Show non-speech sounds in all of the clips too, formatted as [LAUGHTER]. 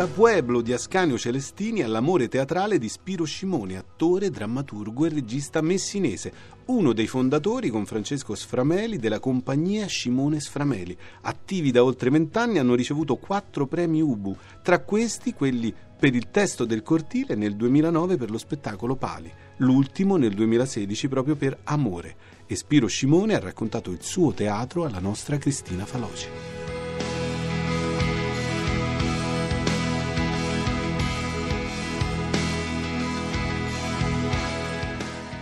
Da Pueblo di Ascanio Celestini all'amore teatrale di Spiro Scimone, attore, drammaturgo e regista messinese, uno dei fondatori con Francesco Sframeli della compagnia Scimone Sframeli. Attivi da oltre vent'anni hanno ricevuto quattro premi Ubu, tra questi quelli per il testo del cortile nel 2009 per lo spettacolo Pali, l'ultimo nel 2016 proprio per Amore. E Spiro Scimone ha raccontato il suo teatro alla nostra Cristina Faloci.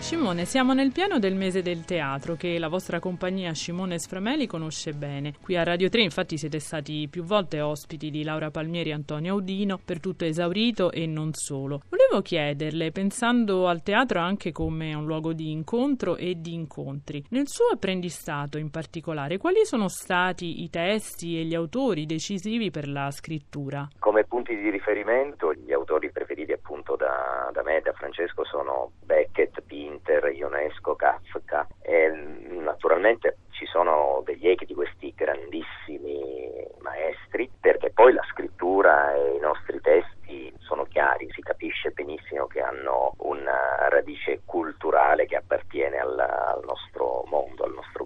assistiu Simone, siamo nel piano del mese del teatro che la vostra compagnia Simone Sframeli conosce bene. Qui a Radio 3 infatti siete stati più volte ospiti di Laura Palmieri e Antonio Audino, per tutto esaurito e non solo. Volevo chiederle, pensando al teatro anche come un luogo di incontro e di incontri, nel suo apprendistato in particolare, quali sono stati i testi e gli autori decisivi per la scrittura? Come punti di riferimento, gli autori preferiti appunto da, da me e da Francesco sono Beckett, Pinto, Pinter, Ionesco, Kafka e naturalmente ci sono degli echi di questi grandissimi maestri perché poi la scrittura e i nostri testi sono chiari, si capisce benissimo che hanno una radice culturale che appartiene al, al nostro mondo, al nostro.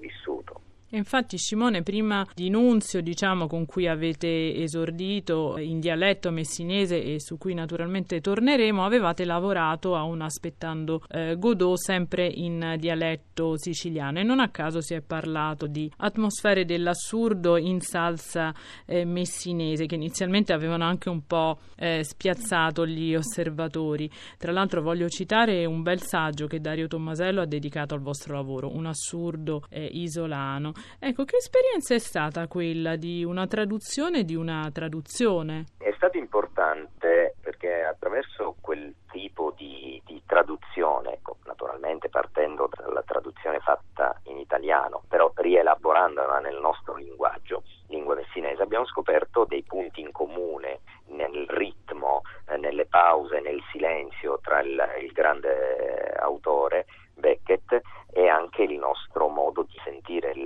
Infatti Simone, prima di Nunzio, diciamo, con cui avete esordito in dialetto messinese e su cui naturalmente torneremo, avevate lavorato a un Aspettando eh, Godot sempre in dialetto siciliano e non a caso si è parlato di atmosfere dell'assurdo in salsa eh, messinese che inizialmente avevano anche un po' eh, spiazzato gli osservatori. Tra l'altro voglio citare un bel saggio che Dario Tommasello ha dedicato al vostro lavoro, un assurdo eh, isolano Ecco, che esperienza è stata quella di una traduzione di una traduzione? È stato importante perché attraverso quel tipo di, di traduzione, ecco, naturalmente partendo dalla traduzione fatta in italiano, però rielaborandola nel nostro linguaggio, lingua messinese, abbiamo scoperto dei punti in comune nel ritmo, eh, nelle pause, nel silenzio tra il, il grande autore Beckett e anche il nostro modo di sentire il,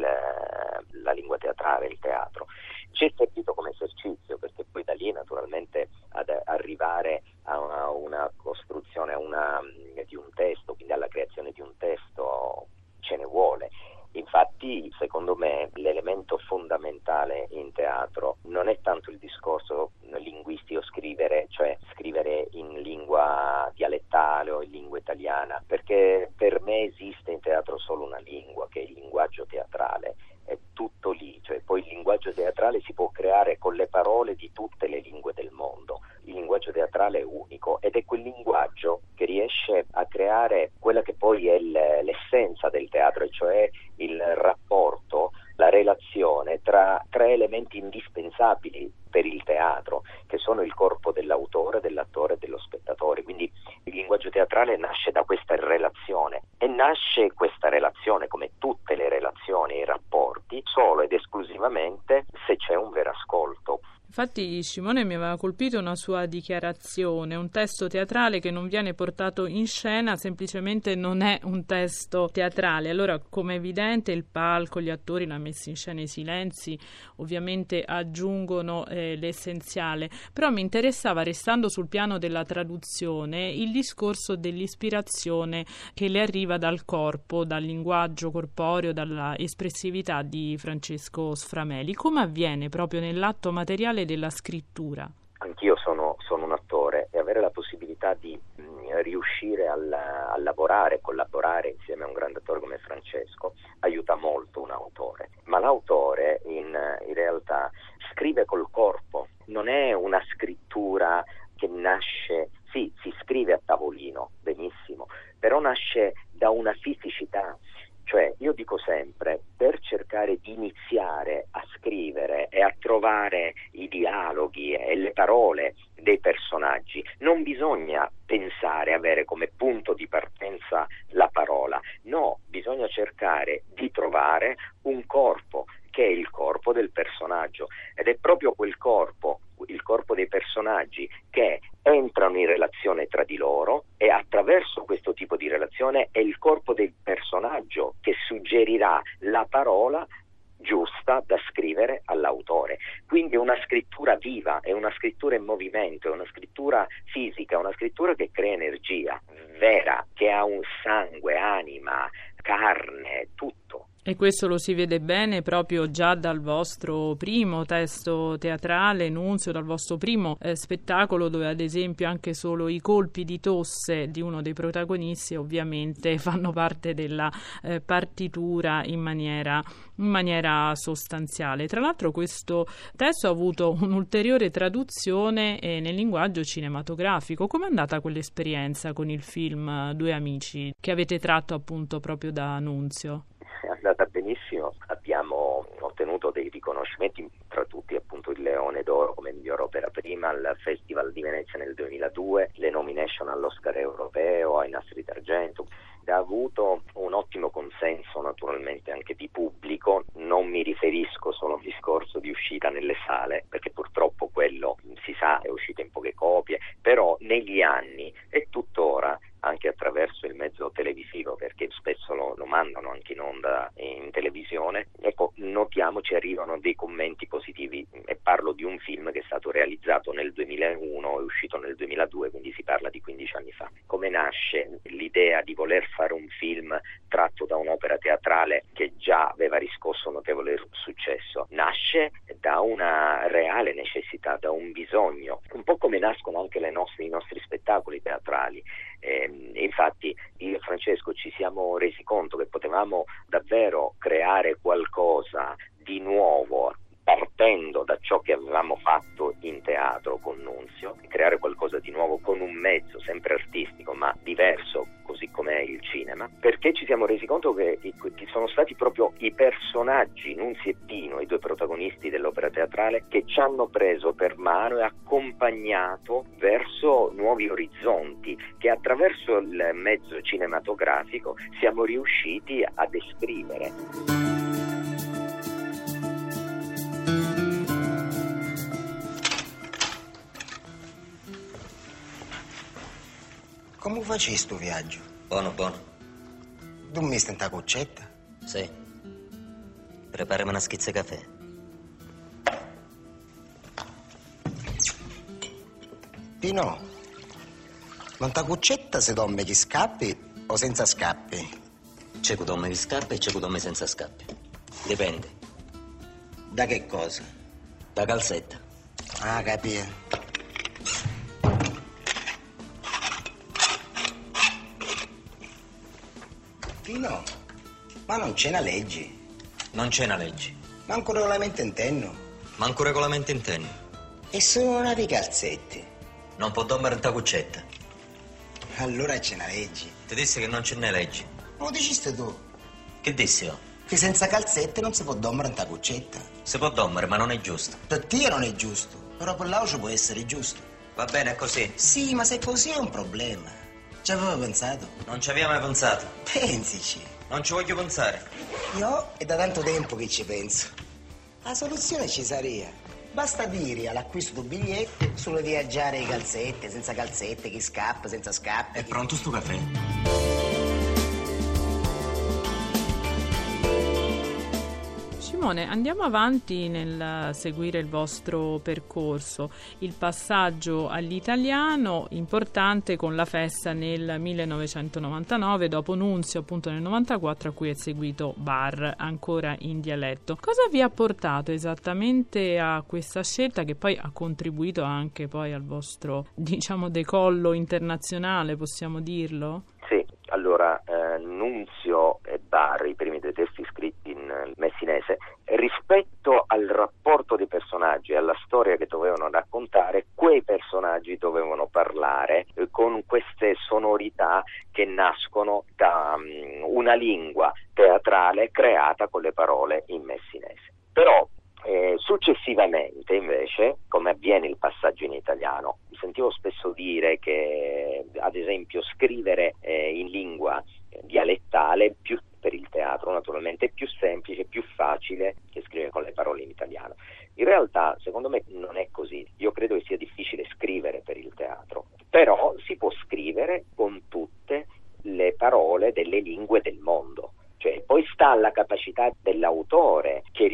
la lingua teatrale, il teatro. Ci è servito come esercizio perché poi da lì ad arrivare a una, una costruzione una, di un testo, quindi alla creazione di un testo ce ne vuole. Infatti, secondo me, l'elemento fondamentale in teatro non è tanto il discorso linguistico scrivere, cioè scrivere in lingua dialettale o in lingua italiana, perché per me esiste in teatro solo una lingua, che è il linguaggio teatrale. È tutto lì, cioè poi il linguaggio teatrale si può creare con le parole di tutte le lingue del mondo. Il linguaggio teatrale è unico ed è quel linguaggio che riesce a creare quella che poi è l'essenza del teatro, e cioè il rapporto, la relazione tra tre elementi indispensabili per il teatro, che sono il corpo dell'autore, dell'attore e dello spettatore. Quindi teatrale nasce da questa relazione e nasce questa relazione, come tutte le relazioni e i rapporti, solo ed esclusivamente se c'è un vero ascolto. Infatti Simone mi aveva colpito una sua dichiarazione, un testo teatrale che non viene portato in scena semplicemente non è un testo teatrale. Allora, come evidente, il palco, gli attori, la messa in scena, i silenzi ovviamente aggiungono eh, l'essenziale. Però mi interessava, restando sul piano della traduzione, il discorso dell'ispirazione che le arriva dal corpo, dal linguaggio corporeo, dalla espressività di Francesco Sframeli. Come avviene proprio nell'atto materiale della scrittura? Anch'io sono, sono un attore e avere la possibilità di mm, riuscire al, a lavorare, collaborare insieme a un grande attore come Francesco aiuta molto un autore. Ma l'autore in, in realtà scrive col corpo, non è una scrittura che nasce, sì, si scrive a tavolino, benissimo, però nasce da una fisicità. Cioè, io dico sempre, per cercare di iniziare a scrivere e a trovare i dialoghi e le parole dei personaggi, non bisogna pensare, avere come punto di partenza la parola, no, bisogna cercare di trovare un corpo che è il corpo del personaggio ed è proprio quel corpo, il corpo dei personaggi che entrano in relazione tra di loro e attraverso questo tipo di relazione è il corpo del personaggio che suggerirà la parola giusta da scrivere all'autore. Quindi una scrittura viva, è una scrittura in movimento, è una scrittura fisica, una scrittura che crea energia vera, che ha un sangue, anima, carne, tutto. E questo lo si vede bene proprio già dal vostro primo testo teatrale, Nunzio, dal vostro primo eh, spettacolo, dove ad esempio anche solo i colpi di tosse di uno dei protagonisti ovviamente [LAUGHS] fanno parte della eh, partitura in maniera, in maniera, sostanziale. Tra l'altro questo testo ha avuto un'ulteriore traduzione eh, nel linguaggio cinematografico. Com'è andata quell'esperienza con il film Due amici che avete tratto appunto proprio da Nunzio? Benissimo, abbiamo ottenuto dei riconoscimenti, tra tutti appunto il Leone d'Oro come miglior opera prima al Festival di Venezia nel 2002, le nomination all'Oscar europeo, ai Nastri d'Argento. Ha avuto un ottimo consenso naturalmente anche di pubblico, non mi riferisco solo a un discorso di uscita nelle sale, perché purtroppo quello si sa è uscito in poche copie, però negli anni e anche attraverso il mezzo televisivo, perché spesso lo, lo mandano anche in onda in televisione. Ecco, notiamo ci arrivano dei commenti positivi e parlo di un film che è stato realizzato nel 2001 e uscito nel 2002, quindi si parla di 15 anni fa. Come nasce l'idea di voler fare un film tratto da un'opera teatrale che già aveva riscosso notevole successo? Nasce da una reale necessità, da un bisogno, un po' come nascono anche nostre, i nostri spettacoli teatrali. Eh, infatti io e Francesco ci siamo resi conto che potevamo davvero creare qualcosa di nuovo partendo da ciò che avevamo fatto in teatro con Nunzio, creare qualcosa di nuovo con un mezzo sempre artistico ma diverso così come è il cinema, perché ci siamo resi conto che, che sono stati proprio i personaggi, Nunzio e Pino, i due protagonisti dell'opera teatrale, che ci hanno preso per mano e accompagnato verso nuovi orizzonti che attraverso il mezzo cinematografico siamo riusciti a descrivere. Facevi questo viaggio? Buono, buono. Dormiste in ta coccetta? Sì. Preparami una schizza caffè. Pino, ma in ta coccetta si dorme chi scappi o senza scappi? C'è chi dorme chi scappi e c'è chi dorme senza scappi. Dipende. Da che cosa? Da calzetta. Ah, capito. Ma non c'è una legge. Non c'è una legge. Manco un regolamento interno. Manco un regolamento interno. E sono nati calzetti. Non può dormire in ta cuccetta. Allora c'è una legge. Ti disse che non c'è né legge. Lo diciste tu. Che dissi io? Che senza calzette non si può dormire in ta cuccetta. Si può dormire, ma non è giusto. Per te non è giusto, però per l'aucio può essere giusto. Va bene, è così. Sì, ma se così è un problema. Ci avevo pensato? Non ci avevo mai pensato. Pensici. Non ci voglio pensare. Io è da tanto tempo che ci penso. La soluzione ci sarebbe. Basta dire all'acquisto del biglietto solo viaggiare calzette, senza calzette, chi scappa, senza scappa. È chi... pronto sto caffè? Simone, andiamo avanti nel seguire il vostro percorso. Il passaggio all'italiano importante con la festa nel 1999, dopo Nunzio appunto nel 94 a cui è seguito Bar, ancora in dialetto. Cosa vi ha portato esattamente a questa scelta che poi ha contribuito anche poi al vostro, diciamo, decollo internazionale, possiamo dirlo? Sì, allora eh, Nunzio e Bar, i primi due testi scritti in eh, messinese, rispetto al rapporto dei personaggi e alla storia che dovevano raccontare, quei personaggi dovevano parlare eh, con queste sonorità che nascono da um, una lingua teatrale creata con le parole in messinese. Però eh, successivamente, invece, come avviene il passaggio in italiano, sentivo spesso dire che, ad esempio, scrivere eh, in lingua dialettale più per il è più semplice, più facile che scrivere con le parole in italiano. In realtà, secondo me, non è così. Io credo che sia difficile scrivere per il teatro, però si può scrivere con tutte le parole delle lingue del mondo. Cioè, poi sta alla capacità dell'autore che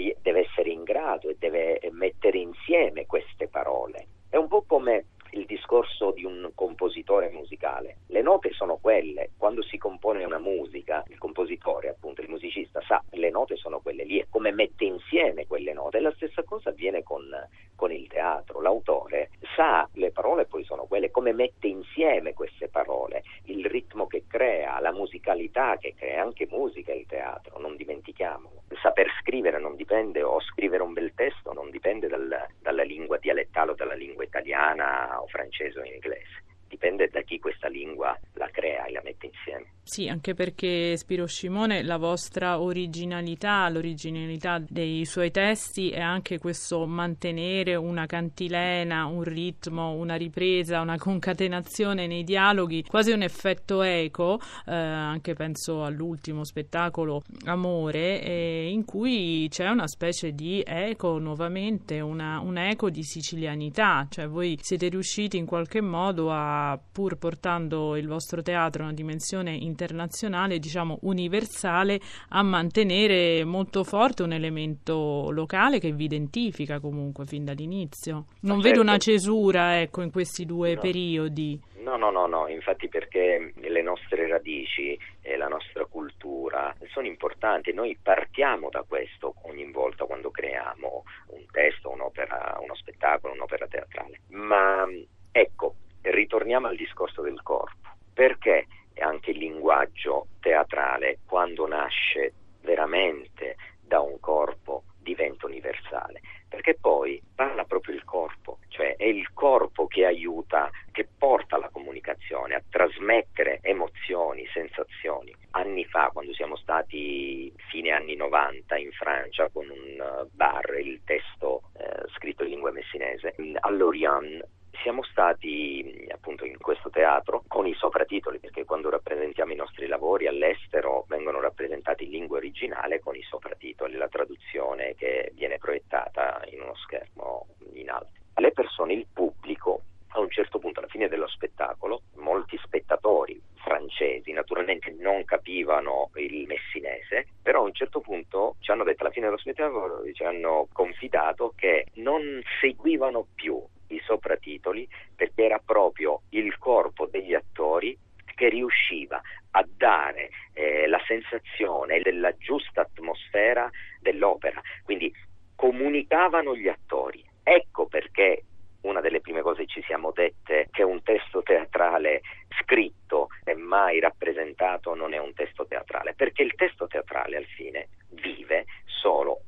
il discorso di un compositore musicale. Le note sono quelle, quando si compone una musica, il compositore, appunto, il musicista sa le note sono quelle lì, è come mette insieme quelle note. La stessa cosa avviene con, con il teatro. L'autore sa le parole poi sono quelle, come mette insieme queste parole, il ritmo che crea, la musicalità che crea, anche musica il teatro, non dimentichiamolo. Saper scrivere non dipende, o scrivere un bel testo non dipende dal, dalla lingua dialettale o dalla lingua italiana o francese o inglese. Dipende da chi questa lingua la crea e la mette insieme. Sì, anche perché Spiro Scimone, la vostra originalità, l'originalità dei suoi testi è anche questo mantenere una cantilena, un ritmo, una ripresa, una concatenazione nei dialoghi, quasi un effetto eco, eh, anche penso all'ultimo spettacolo Amore, eh, in cui c'è una specie di eco nuovamente, una, un eco di sicilianità, cioè voi siete riusciti in qualche modo a pur portando il vostro teatro a una dimensione internazionale, diciamo universale, a mantenere molto forte un elemento locale che vi identifica comunque fin dall'inizio. Non certo. vedo una cesura ecco, in questi due no. periodi. No, no, no, no, infatti perché le nostre radici e la nostra cultura sono importanti, noi partiamo da questo ogni volta quando creiamo un testo, un'opera, uno spettacolo, un'opera teatrale. Ma ecco, ritorniamo al discorso del corpo, perché anche il linguaggio teatrale, quando nasce veramente da un corpo, diventa universale, perché poi parla proprio il corpo, cioè è il corpo che aiuta, che porta la comunicazione, a trasmettere emozioni, sensazioni. Anni fa, quando siamo stati fine anni 90 in Francia con un bar, il testo eh, scritto in lingua messinese, all'Orient siamo stati appunto in questo teatro con i sopratitoli perché quando rappresentiamo i nostri lavori all'estero vengono rappresentati in lingua originale con i sopratitoli, la traduzione che viene proiettata in uno schermo in alto. Le persone, il pubblico, a un certo punto, alla fine dello spettacolo, molti spettatori francesi naturalmente non capivano il messinese, però a un certo punto ci hanno detto alla fine dello spettacolo, ci hanno confidato che non seguivano più i sopratitoli perché era proprio il corpo degli attori che riusciva a dare eh, la sensazione della giusta atmosfera dell'opera, quindi comunicavano gli attori. Ecco perché una delle prime cose ci siamo dette che un testo teatrale scritto e mai rappresentato non è un testo teatrale, perché il testo teatrale al fine vive solo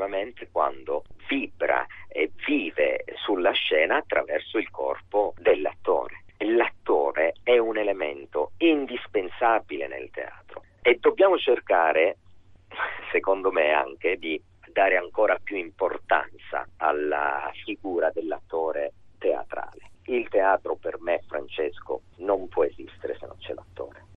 ed esclusivamente quando vibra e vive sulla scena attraverso il corpo dell'attore. L'attore è un elemento indispensabile nel teatro e dobbiamo cercare, secondo me anche, di dare ancora